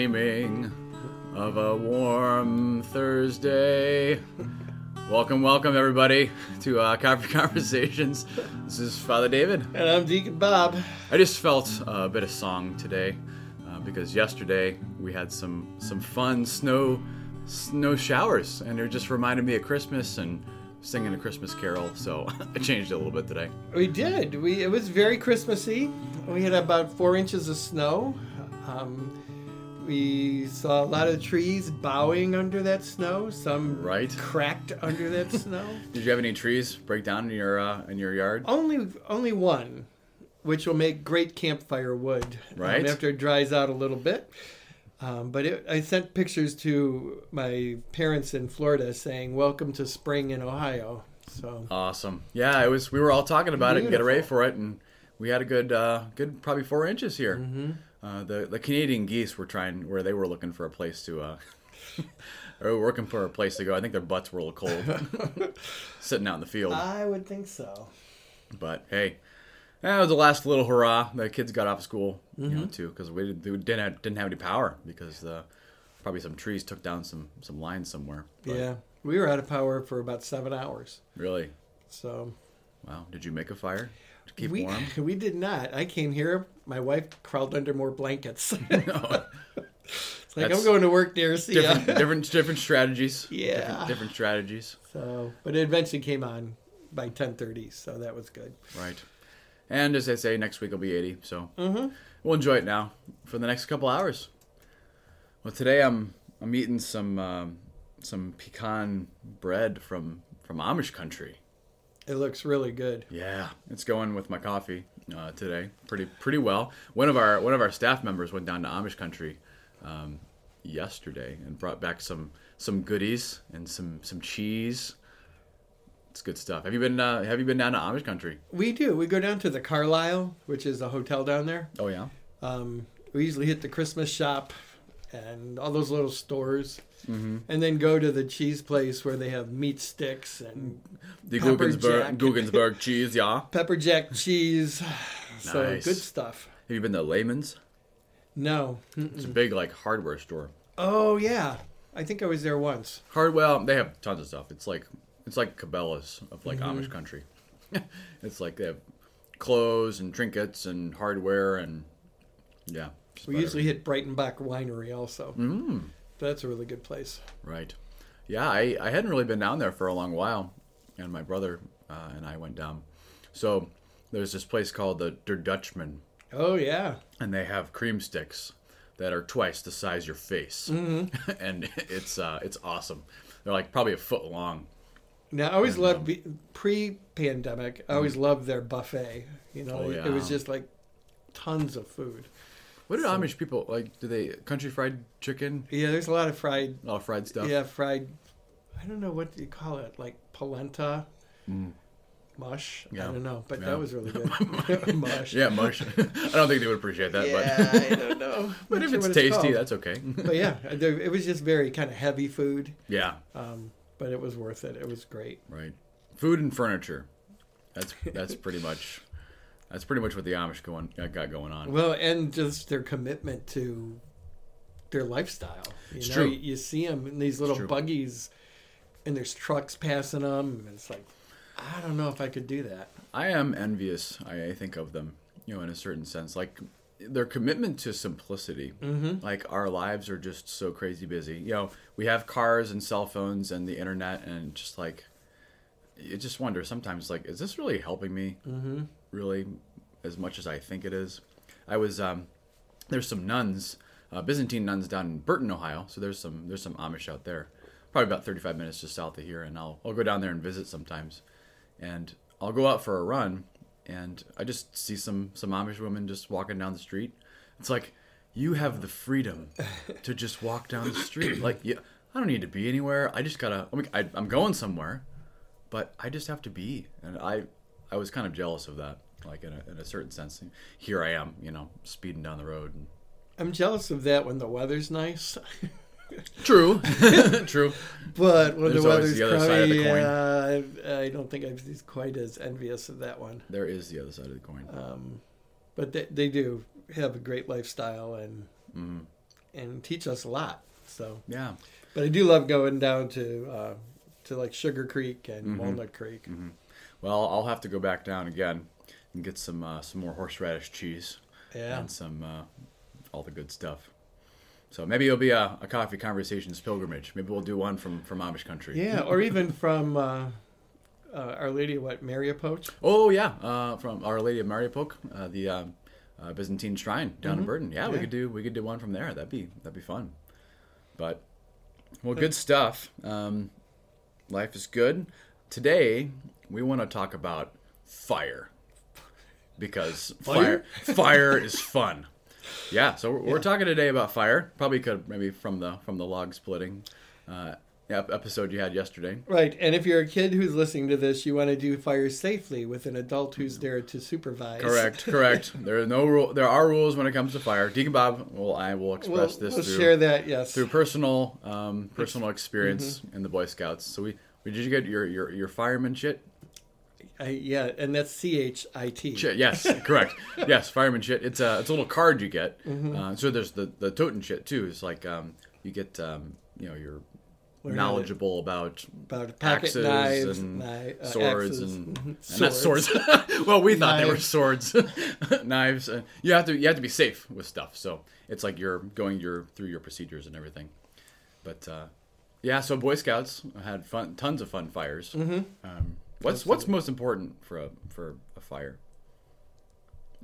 dreaming of a warm Thursday. Welcome, welcome, everybody, to uh, Coffee Conversations. This is Father David. And I'm Deacon Bob. I just felt a bit of song today uh, because yesterday we had some some fun snow snow showers, and it just reminded me of Christmas and singing a Christmas carol. So I changed it a little bit today. We did. We it was very Christmassy. We had about four inches of snow. Um, we saw a lot of trees bowing under that snow. Some Right. cracked under that snow. Did you have any trees break down in your uh, in your yard? Only only one, which will make great campfire wood. um, Right. after it dries out a little bit. Um, but it, I sent pictures to my parents in Florida saying, "Welcome to spring in Ohio." So Awesome. Yeah, it was. We were all talking about it and get ready Beautiful. for it, and we had a good, uh, good probably four inches here. Mm-hmm. Uh, the the Canadian geese were trying where they were looking for a place to, uh, or working for a place to go. I think their butts were a little cold, sitting out in the field. I would think so. But hey, that was the last little hurrah. The kids got off school, you know, too, because we didn't, didn't have, didn't have any power because uh, probably some trees took down some some lines somewhere. But Yeah, we were out of power for about seven hours. Really. So Wow. Did you make a fire to keep we warm? we did not. I came here. My wife crawled under more blankets. No. it's like That's I'm going to work there. See ya. different, different, different strategies. Yeah. different, different strategies. So, but it eventually came on by 10:30, so that was good. Right. And as I say, next week will be 80, so Mm-hmm. we'll enjoy it now for the next couple hours. Well, today I'm I'm eating some um, some pecan bread from from Amish country. It looks really good. Yeah, it's going with my coffee uh, today pretty pretty well. One of our one of our staff members went down to Amish country um, yesterday and brought back some some goodies and some some cheese. It's good stuff. Have you been uh, Have you been down to Amish country? We do. We go down to the Carlisle, which is a hotel down there. Oh yeah. Um, we usually hit the Christmas shop and all those little stores, Mm-hmm. and then go to the cheese place where they have meat sticks and The Pepper Guggisberg, jack. Guggisberg cheese, yeah. pepper jack cheese. So Nice. good stuff. Have you been to Lehman's? No. It's a big like hardware store. Oh yeah, I think I was there once. Hard well, they have tons of stuff. It's like it's like Cabela's of like Mm-hmm. Amish country. it's like they have clothes and trinkets and hardware and yeah. Just We usually hit Breitenbach Winery also. Mm, That's a really good place. right. Yeah, I, I hadn't really been down there for a long while, and my brother uh, and I went down. So there's this place called the Der Dutchman, Oh yeah. and they have cream sticks that are twice the size of your face, mm-hmm. and it's uh, it's awesome. They're like probably a foot long. Now I always loved be- pre-pandemic. I always loved their buffet. You know, Mm. Oh, it- it was just like tons of food. What do Amish people like? Do they country fried chicken? Yeah, there's a lot of fried. A lot of fried stuff. Yeah, fried. I don't know what do you call it, like polenta, mush. Mm. Yeah. I don't know, but Yeah. that was really good. mush. Yeah, mush. I don't think they would appreciate that, Yeah, but I don't know. but Not if sure it's tasty, called. that's okay. But yeah, it was just very kind of heavy food, yeah, um, but it was worth it. It was great. right. Food and furniture. That's that's pretty much that's pretty much what the Amish going uh, got going on. Well, and just their commitment to their lifestyle. You It's know, true. You, see them in these little buggies, and there's trucks passing them. And it's like, I don't know if I could do that. I am envious. I, I think of them, you know, in a certain sense, like their commitment to simplicity. Mm-hmm. Like our lives are just so crazy busy. You know, we have cars and cell phones and the internet, and just like you just wonder sometimes, like, is this really helping me? Mm-hmm. Really, as much as I think it is. I was um, there's some nuns, uh, Byzantine nuns down in Burton, Ohio. So there's some there's some Amish out there, probably about 35 minutes just south of here, and I'll I'll go down there and visit sometimes, and I'll go out for a run, and I just see some some Amish women just walking down the street. It's like you have the freedom to just walk down the street. Like yeah, I don't need to be anywhere. I just gotta. I I'm going somewhere, but I just have to be, and I I was kind of jealous of that. Like in a, in a certain sense, here I am, you know, speeding down the road. And... I'm jealous of that when the weather's nice, True, true. but when There's the weather's the other side of crummy, yeah, I, I don't think I'm quite as envious of that one. There is the other side of the coin. Um, but they, they do have a great lifestyle, and Mm-hmm. and teach us a lot. So, Yeah. but I do love going down to uh, to like Sugar Creek and Mm-hmm. Walnut Creek. Well, I'll have to go back down again and get some uh, some more horseradish cheese Yeah. and some uh, all the good stuff. So maybe it'll be a, a coffee conversations pilgrimage. Maybe we'll do one from from Amish country. Yeah, or even from uh, uh, Our Lady of what Mariapoch. Oh yeah, uh, from Our Lady of Mariapoch, uh, the um, uh, Byzantine shrine down in Burton. Yeah, we could do we could do one from there. That'd be that'd be fun. But well, good stuff. Um, life is good. Today we want to talk about fire because fire Fire? fire is fun. Yeah, so we're, we're talking today about fire. Probably could maybe from the from the log splitting uh, episode you had yesterday. Right, and if you're a kid who's listening to this, you want to do fire safely with an adult who's there to supervise. Correct, correct. There are no rule. There are rules when it comes to fire. Deacon Bob, well, I will We'll, express this we'll through share that. Yes. through personal um, personal experience Mm-hmm. in the Boy Scouts. So we did you get your your your fireman chit? I, yeah, and that's C H I T. Chit, yes, correct. Yes, fireman chit. It's a it's a little card you get. Mm-hmm. Uh, so there's the the totem shit too. It's like um, you get um, you know you're Learn how to- knowledgeable about About pocket knives, and kni- uh, swords axes, and, and not swords. swords. well, we thought they were swords, knives. Uh, you have to you have to be safe with stuff. So it's like you're going your through your procedures and everything. But uh, yeah, so Boy Scouts had fun, tons of fun fires. Mm-hmm. Um, what's what's most important for a for a fire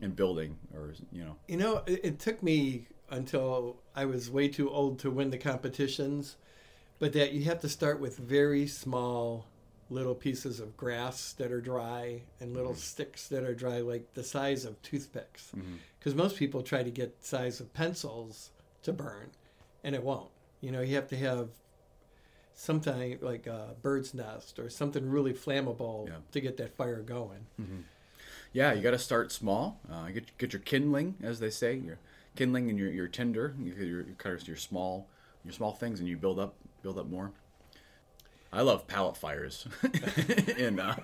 in building or you know? You know, it, it took me until I was way too old to win the competitions, but that you have to start with very small little pieces of grass that are dry and little sticks that are dry, like the size of toothpicks. Because most people try to get size of pencils to burn, and it won't. You know, you have to have something like a bird's nest or something really flammable Yeah. to get that fire going. Yeah, you got to start small. Uh, get get your kindling, as they say, your kindling and your your tinder. Your your, your small your small things, and you build up build up more. I love pallet fires in uh,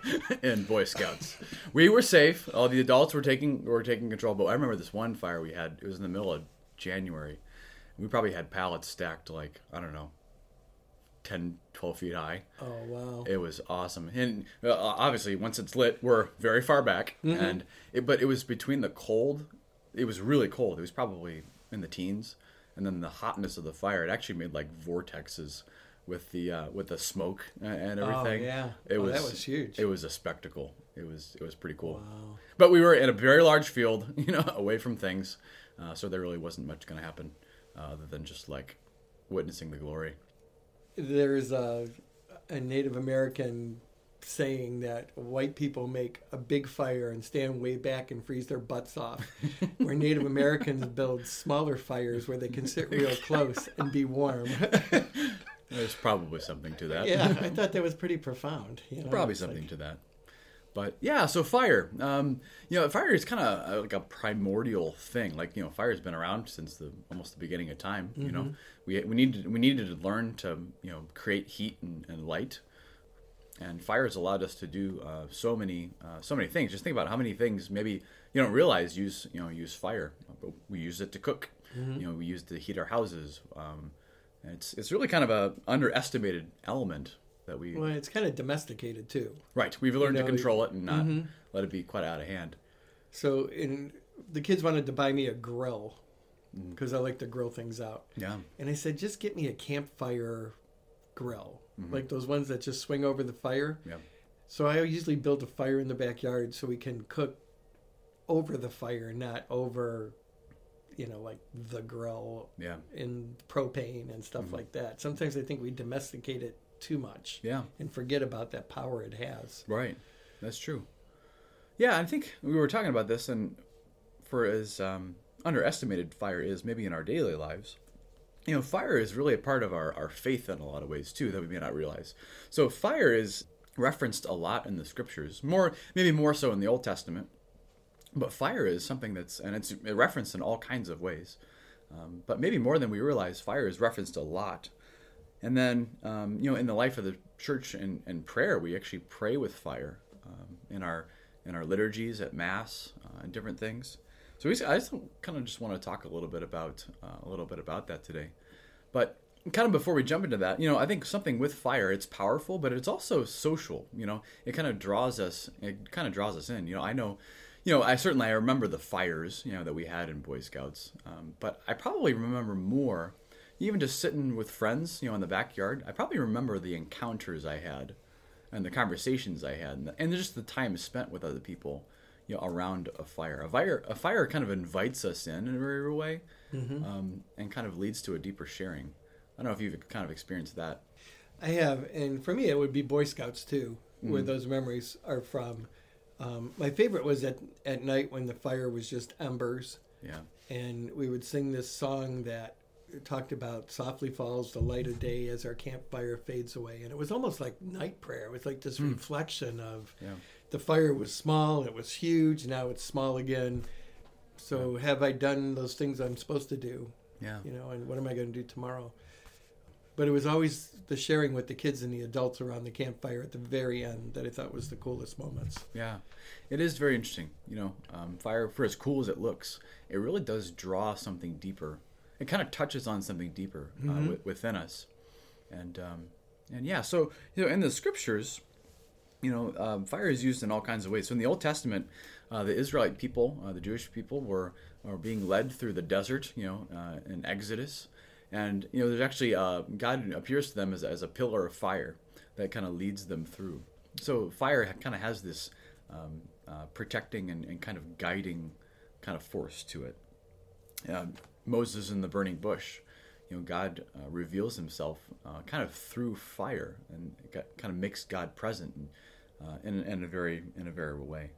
in Boy Scouts. We were safe. All the adults were taking were taking control. But I remember this one fire we had. It was in the middle of January. We probably had pallets stacked like I don't know, 10, 12 feet high. Oh, wow. It was awesome, and uh, obviously, once it's lit, we're very far back, and it, but it was between the cold. It was really cold. It was probably in the teens, and then the hotness of the fire. It actually made like vortexes with the uh, with the smoke uh, and everything. Oh, yeah. it Oh, was that was huge. It was a spectacle. It was it was pretty cool. Wow. But we were in a very large field, you know, away from things, uh, so there really wasn't much going to happen uh, other than just like witnessing the glory. There's a, a Native American saying that white people make a big fire and stand way back and freeze their butts off, where Native Americans build smaller fires where they can sit real close and be warm. There's probably something to that. yeah, I thought that was pretty profound. You know? probably It's something like- to that. But yeah, so fire. Um, you know, fire is kind of like a primordial thing. Like you know, fire has been around since the almost the beginning of time. You know, we we needed we needed to learn to you know create heat and, and light, and fire has allowed us to do uh, so many uh, so many things. Just think about how many things maybe you don't realize use you know use fire. But we use it to cook. You know, we use it to heat our houses. Um, and it's it's really kind of a underestimated element that we Well, it's kind of domesticated too. Right. We've learned know, to control it and not mm-hmm. let it be quite out of hand. So, in the kids wanted to buy me a grill mm. because I like to grill things out. Yeah. And I said, just get me a campfire grill, mm-hmm. like those ones that just swing over the fire. Yeah. So I usually build a fire in the backyard so we can cook over the fire, not over, you know, like the grill Yeah. in propane and stuff mm-hmm. like that. Sometimes I think we domesticate it too much Yeah. and forget about that power it has. Right. That's true. Yeah, I think we were talking about this, and for as um, underestimated fire is maybe in our daily lives, you know, fire is really a part of our, our faith in a lot of ways too that we may not realize. So fire is referenced a lot in the scriptures, more maybe more so in the Old Testament. But fire is something that's and it's referenced in all kinds of ways. Um, but maybe more than we realize, fire is referenced a lot. And then, um, you know, in the life of the church and, and prayer, we actually pray with fire um, in our in our liturgies at mass uh, and different things. So we, I just kind of just want to talk a little bit about uh, a little bit about that today. But kind of before we jump into that, you know, I think something with fire, it's powerful, but it's also social. You know, it kind of draws us. It kind of draws us in. You know, I know. You know, I certainly I remember the fires, you know, that we had in Boy Scouts, um, but I probably remember more, even just sitting with friends, you know, in the backyard. I probably remember the encounters I had, and the conversations I had, and, the, and just the time spent with other people, you know, around a fire. A fire, a fire kind of invites us in in a very real way, mm-hmm. um, and kind of leads to a deeper sharing. I don't know if you've kind of experienced that. I have, and for me, it would be Boy Scouts too, where mm-hmm. those memories are from. Um, my favorite was at at night when the fire was just embers. Yeah. And we would sing this song that talked about softly falls the light of day as our campfire fades away, and it was almost like night prayer. It was like this mm. reflection of yeah. the fire was small, it was huge, now it's small again. So yeah. have I done those things I'm supposed to do? Yeah. You know, and what am I going to do tomorrow? but it was always the sharing with the kids and the adults around the campfire at the very end that I thought was the coolest moments. Yeah, it is very interesting. You know, um, fire for as cool as it looks, it really does draw something deeper. It kind of touches on something deeper uh, mm-hmm. w- within us, and um, and yeah. So you know, in the scriptures, you know, um, fire is used in all kinds of ways. So in the Old Testament, uh, the Israelite people, uh, the Jewish people, were were being led through the desert. You know, uh, in Exodus and you know there's actually uh, god appears to them as, as a pillar of fire that kind of leads them through so fire kind of has this um, uh, protecting and, and, kind of guiding kind of force to it um, moses in the burning bush. You know god uh, reveals himself uh, kind of through fire and kind of makes god present in, uh, in, in, a very in a very way.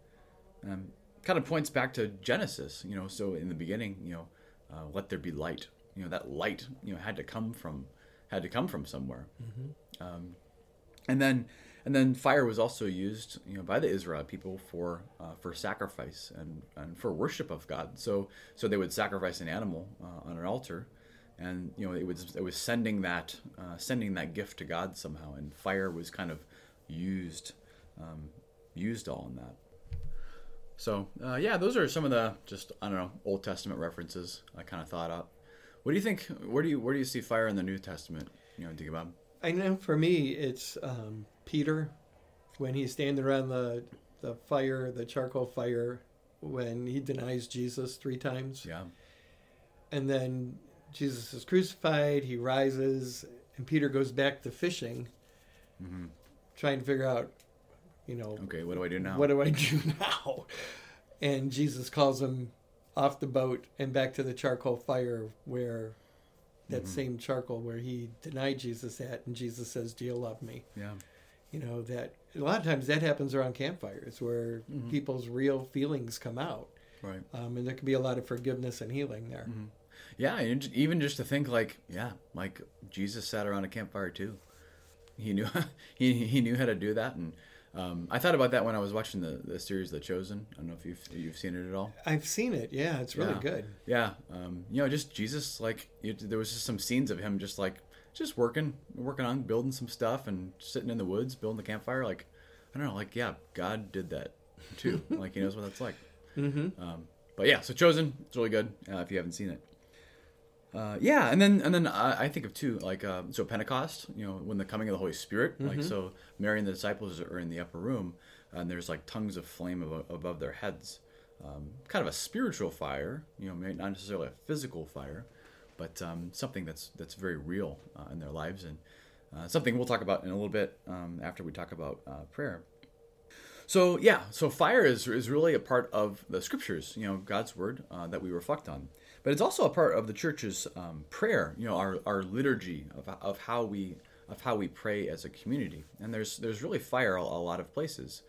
Um, kind of points back to genesis you know so in the beginning you know uh, let there be light. You know that light you know had to come from had to come from somewhere. Mm-hmm. um, and then and then fire was also used you know by the Israel people for uh, for sacrifice and, and for worship of God so so they would sacrifice an animal uh, on an altar and you know it was it was sending that uh, sending that gift to God somehow and fire was kind of used um, used all in that so uh, yeah those are some of the just I don't know Old Testament references I kind of thought up what do you think? Where do you where do you see fire in the New Testament? You know, think. I know for me, it's um, Peter when he's standing around the the fire, the charcoal fire, when he denies Jesus three times. Yeah. And then Jesus is crucified. He rises, and Peter goes back to fishing, mm-hmm. trying to figure out, you know, okay, what do I do now? What do I do now? And Jesus calls him off the boat and back to the charcoal fire where that mm-hmm. same charcoal where he denied Jesus at, and Jesus says, "Do you love me?" Yeah. You know that a lot of times that happens around campfires where mm-hmm. people's real feelings come out, right? Um, and there can be a lot of forgiveness and healing there. Mm-hmm. Yeah, and even just to think like, yeah, like Jesus sat around a campfire too. He knew he he knew how to do that, and um, I thought about that when I was watching the, the series The Chosen. I don't know if you've you've seen it at all. I've seen it. Yeah, it's really yeah. good. Yeah, um, you know, just Jesus. Like it, there was just some scenes of him just like just working, working on building some stuff and sitting in the woods, building the campfire. Like I don't know, like yeah, God did that too. like he knows what that's like. Mm-hmm. Um, but yeah, so Chosen, it's really good uh, if you haven't seen it. Uh, yeah, and then and then I, I think of two like uh, so Pentecost, you know, when the coming of the Holy Spirit, mm-hmm. like so Mary and the disciples are in the upper room, and there's like tongues of flame above, above their heads, um, kind of a spiritual fire, you know, not necessarily a physical fire, but um, something that's that's very real uh, in their lives, and uh, something we'll talk about in a little bit um, after we talk about uh, prayer. So yeah, so fire is is really a part of the scriptures, you know, God's word uh, that we reflect on but it's also a part of the church's um, prayer. You know, our, our liturgy of, of how we of how we pray as a community. And there's there's really fire a, a lot of places.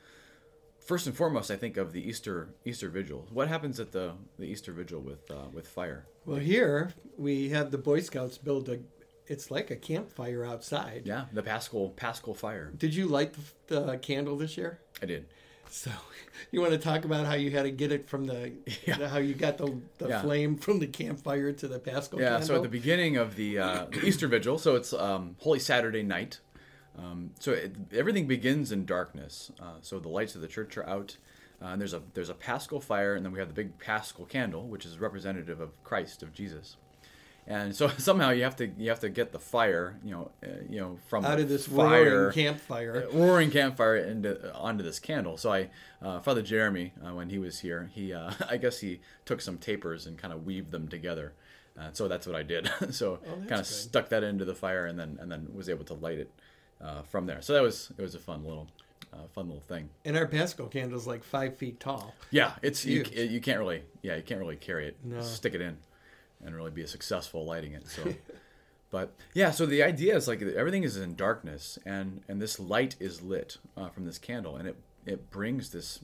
First and foremost, I think of the Easter Easter Vigil. What happens at the, the Easter Vigil with uh, with fire? Well, here we have the Boy Scouts build a. It's like a campfire outside. Yeah, the Paschal Paschal fire. Did you light the, the candle this year? I did. So, you want to talk about how you had to get it from the, yeah. how you got the, the yeah. flame from the campfire to the Paschal yeah, candle? so at the beginning of the, uh, the Easter Vigil, so it's um, Holy Saturday night. Um, so it, everything begins in darkness. Uh, so the lights of the church are out. Uh, and there's a there's a Paschal fire, and then we have the big Paschal candle, which is representative of Christ, of Jesus. And so somehow you have to you have to get the fire, you know, uh, you know, from Out of this fire, roaring campfire. uh, roaring campfire into onto this candle. So I, uh, Father Jeremy, uh, when he was here, he uh, I guess he took some tapers and kind of weaved them together. Uh, so that's what I did. so Oh, kind of stuck that into the fire and then and then was able to light it uh, from there. So that was it was a fun little uh, fun little thing. And our Paschal candle's like five feet tall. Yeah, it's you, huge. you can't really yeah you can't really carry it No. stick it in and really be successful lighting it. So, but yeah, so the idea is like everything is in darkness and and this light is lit uh, from this candle and it it brings this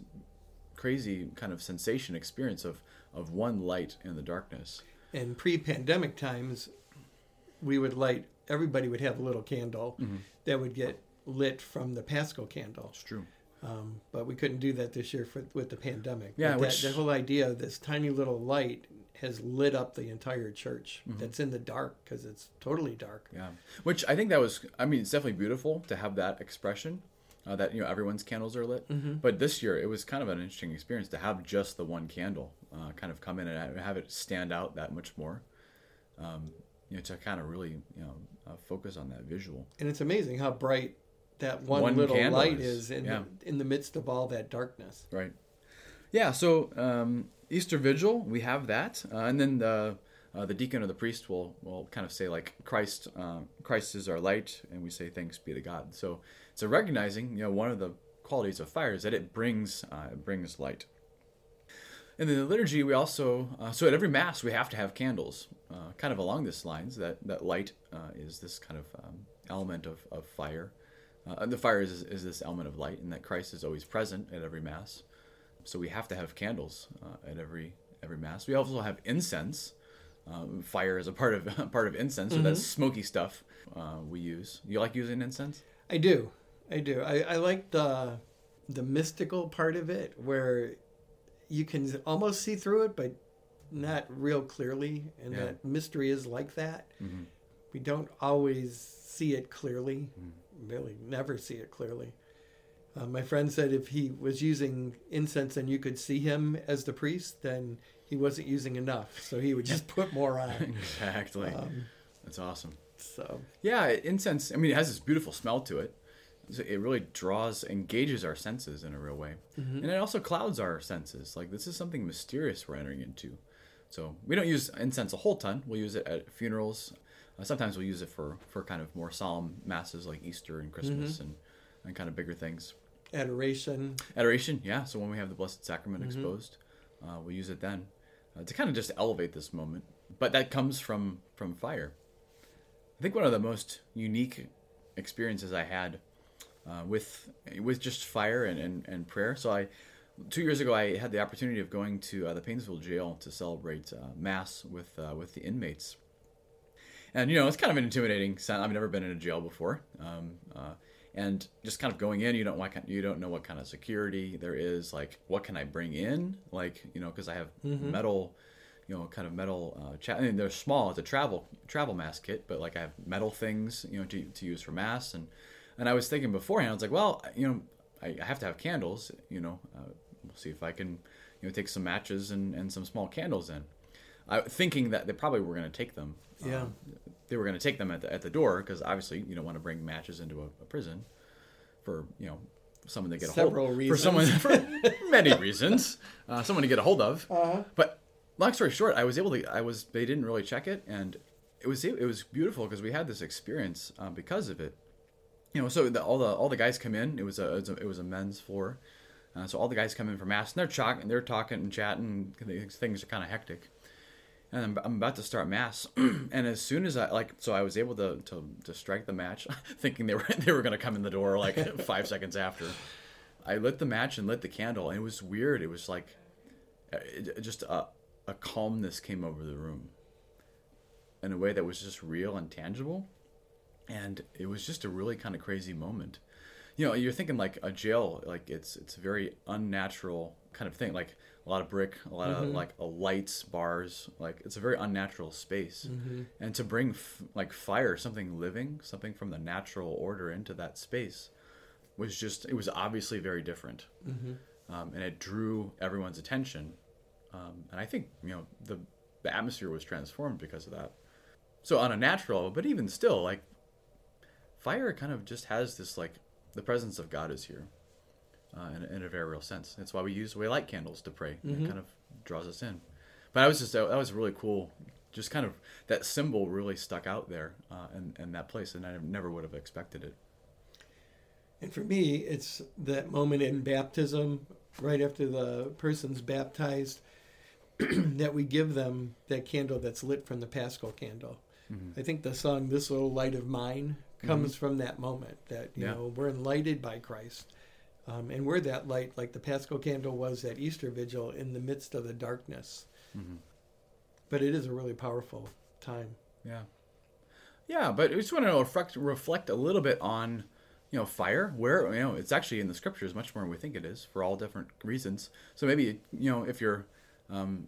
crazy kind of sensation experience of of one light in the darkness. In pre-pandemic times, we would light. Everybody would have a little candle Mm-hmm. that would get lit from the Paschal candle. It's true. Um, but we couldn't do that this year for, with the pandemic. Yeah, But which- that, whole idea of this tiny little light has lit up the entire church. Mm-hmm. That's in the dark because it's totally dark. Yeah, which I think that was. I mean, it's definitely beautiful to have that expression. Uh, that you know everyone's candles are lit, but this year it was kind of an interesting experience to have just the one candle uh, kind of come in and have it stand out that much more. Um, you know, to kind of really you know uh, focus on that visual. And it's amazing how bright that one, One little light is, is, in, yeah. the, in the midst of all that darkness. Right. Yeah. So um, Easter Vigil, we have that, uh, and then the uh, the deacon or the priest will will kind of say like Christ, uh, Christ is our light, and we say thanks be to God. So it's a recognizing, you know, one of the qualities of fire is that it brings uh, it brings light. And then the liturgy, we also uh, so at every mass we have to have candles, uh, kind of along this lines. That that light uh, is this kind of um, element of, of fire. Uh, and the fire is, is this element of light, and that Christ is always present at every mass. So we have to have candles uh, at every every mass. We also have incense. Um, fire is a part of part of incense, so that's smoky stuff uh, we use. You like using incense? I do, I do. I, I like the the mystical part of it, where you can almost see through it, but not real clearly. And Yeah. that mystery is like that. Mhm. We don't always see it clearly. Mm-hmm. Really, never see it clearly. Uh, my friend said if he was using incense and you could see him as the priest, then he wasn't using enough. So he would just put more on. exactly. Um, that's awesome. so Yeah, incense. I mean, it has this beautiful smell to it. It really draws, engages our senses in a real way, and it also clouds our senses. Like this is something mysterious we're entering into. So we don't use incense a whole ton. We'll use it at funerals. Uh, sometimes we'll use it for for kind of more solemn masses like Easter and Christmas and and kind of bigger things. adoration. Adoration, yeah. So when we have the Blessed Sacrament exposed, uh, we'll use it then uh, to kind of just elevate this moment. But that comes from from fire. I think one of the most unique experiences I had uh, with with just fire and, and, and prayer. So I two years ago I had the opportunity of going to uh, the Painesville jail to celebrate uh, mass with uh, with the inmates. And you know it's kind of an intimidating sound. I've never been in a jail before, um, uh, and just kind of going in, you don't kind, you don't know what kind of security there is. Like, what can I bring in? Like, you know, because I have metal, you know, kind of metal. Uh, cha- I mean, they're small. It's a travel travel mass kit, but like I have metal things, you know, to, to use for mass. And and I was thinking beforehand, I was like, well, you know, I, I have to have candles. You know, uh, we'll see if I can, you know, take some matches and, and some small candles in. I, thinking that they probably were going to take them. Yeah. Um, they were going to take them at the, at the door because obviously you don't want to bring matches into a, a prison for you know someone to get a hold reasons. for someone for many reasons uh, someone to get a hold of. Uh-huh. But long story short, I was able to. I was. They didn't really check it, and it was it was beautiful because we had this experience uh, because of it. You know, so the, all the all the guys come in. It was a it was a, it was a men's floor, uh, so all the guys come in for mass, and they're talking, they're talking and chatting. Things are kind of hectic, and I'm, I'm about to start mass, and as soon as I like, so I was able to to, to strike the match, thinking they were they were gonna come in the door like five seconds after. I lit the match and lit the candle, and it was weird. It was like it, it just a, a calmness came over the room in a way that was just real and tangible and it was just a really kind of crazy moment. You know you're thinking like a jail like it's it's a very unnatural kind of thing like a lot of brick a lot of like a lights bars like it's a very unnatural space. And to bring f- like fire something living something from the natural order into that space was just it was obviously very different. Um, and it drew everyone's attention. Um, and I think you know the the atmosphere was transformed because of that. So on a natural, but even still, like fire, kind of just has this like the presence of God is here, uh, in, in a very real sense. That's why we use we light candles to pray. It kind of draws us in. But I was just that was really cool. Just kind of that symbol really stuck out there uh, in, in that place, and I never would have expected it. And for me, it's that moment in baptism, right after the person's baptized, that we give them that candle that's lit from the Paschal candle. Mm-hmm. I think the song "This Little Light of Mine" comes from that moment that you Yeah. know we're enlightened by Christ, um, and we're that light, like the Paschal candle was at Easter Vigil in the midst of the darkness. Mhm. But it is a really powerful time. Yeah. Yeah, but I just want to reflect reflect a little bit on, you know, fire. Where you know it's actually in the scriptures much more than we think it is for all different reasons. So maybe you know if you're, um,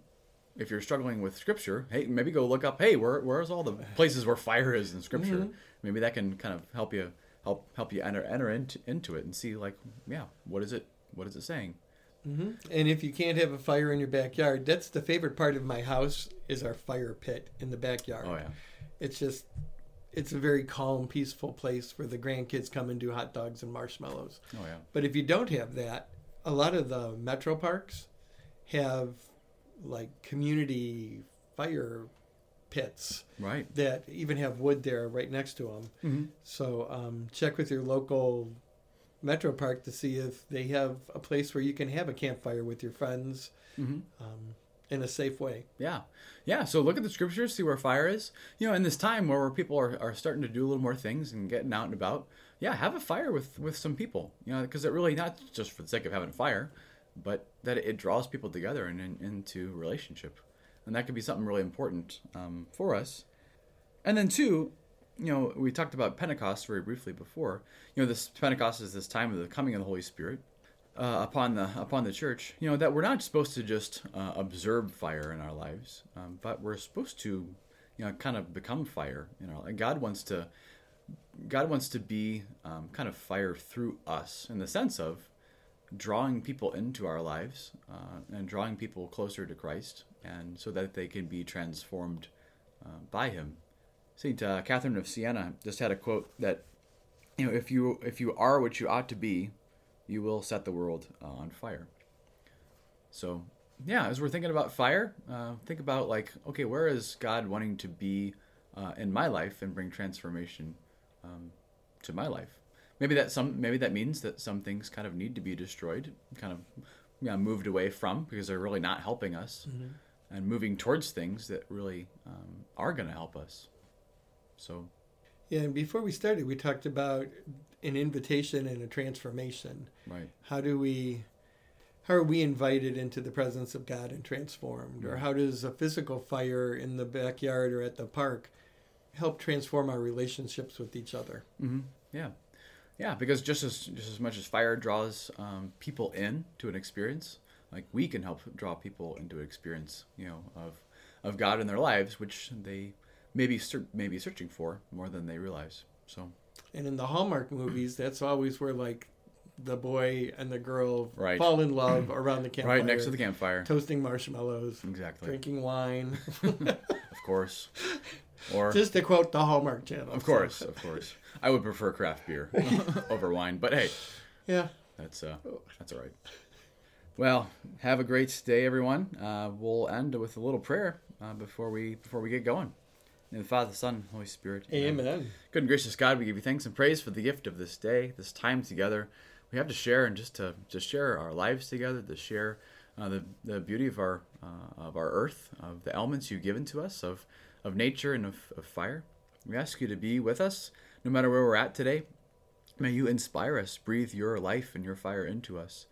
if you're struggling with scripture, hey, maybe go look up. Hey, where where's all the places where fire is in scripture? Maybe that can kind of help you help help you enter enter into into it and see like yeah, what is it what is it saying? hmm And if you can't have a fire in your backyard, that's the favorite part of my house is our fire pit in the backyard. Oh yeah, It's just, it's a very calm, peaceful place where the grandkids come and do hot dogs and marshmallows. oh yeah, But if you don't have that, a lot of the metro parks have like community fire pits right. that even have wood there right next to them. Mm-hmm. So um, check with your local metro park to see if they have a place where you can have a campfire with your friends Mm-hmm. um, in a safe way. Yeah. Yeah. So look at the scriptures, see where fire is. You know, in this time where people are, are starting to do a little more things and getting out and about, yeah, have a fire with, with some people, you know, because it really not just for the sake of having a fire, but that it draws people together and, in into relationship. And that could be something really important um, for us. And then, two, you know, we talked about Pentecost very briefly before. You know, this Pentecost is this time of the coming of the Holy Spirit uh, upon the upon the church. You know that we're not supposed to just uh, observe fire in our lives, um, but we're supposed to, you know, kind of become fire. You know, and God wants to, God wants to be um, kind of fire through us in the sense of drawing people into our lives uh, and drawing people closer to Christ, and so that they can be transformed uh, by Him. Saint uh, Catherine of Siena just had a quote that, you know, if you if you are what you ought to be, you will set the world uh, on fire. So, yeah, as we're thinking about fire, uh, think about like, okay, where is God wanting to be uh, in my life and bring transformation um, to my life? Maybe that some maybe that means that some things kind of need to be destroyed, kind of yeah, moved away from because they're really not helping us, and moving towards things that really um, are going to help us. So, Yeah, and before we started, we talked about an invitation and a transformation. right, How do we, how are we invited into the presence of God and transformed? Or how does a physical fire in the backyard or at the park help transform our relationships with each other? hmm Yeah, yeah. Because just as just as much as fire draws um, people in to an experience, like we can help draw people into an experience, you know, of of God in their lives, which they maybe ser- maybe searching for more than they realize. So And in the Hallmark movies, that's always where like the boy and the girl Right. fall in love around the campfire, right next to the campfire, toasting marshmallows, exactly. drinking wine. Of course, or Just to quote the Hallmark Channel. of course, of course. I would prefer craft beer over wine, but hey, Yeah. That's uh, that's all right. Well, have a great day, everyone. Uh, we'll end with a little prayer uh, before we before we get going. In the Father, the Son, Holy Spirit. Amen. Good and gracious God, we give you thanks and praise for the gift of this day, this time together. We have to share and just to just share our lives together, to share uh, the the beauty of our uh, of our earth, of the elements you've given to us, of of nature and of, of fire. We ask you to be with us, no matter where we're at today. May you inspire us, breathe your life and your fire into us,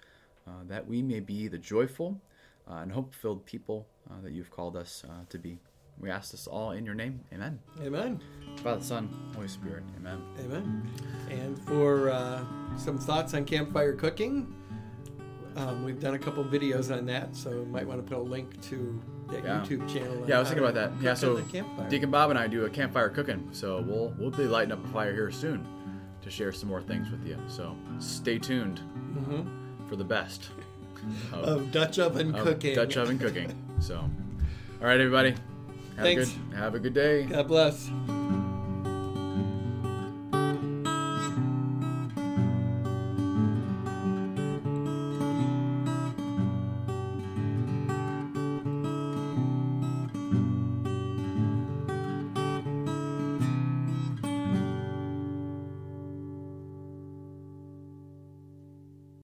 uh, that we may be the joyful uh, and hope-filled people uh, that you've called us uh, to be. We ask this all in your name. Amen. Amen. Father, Son, Holy Spirit. Amen. Amen. And for uh, some thoughts on campfire cooking, um, we've done a couple videos on that, so you might want to put a link to that Yeah. YouTube channel. Yeah, I was thinking about that. Yeah, so. Deacon Bob and I do a campfire cooking, so we'll we'll be lighting up a fire here soon to share some more things with you. So stay tuned Mhm. for the best. of, of Dutch oven of cooking. Dutch oven cooking. So, all right, everybody. Have Thanks. a good have a good day. God bless.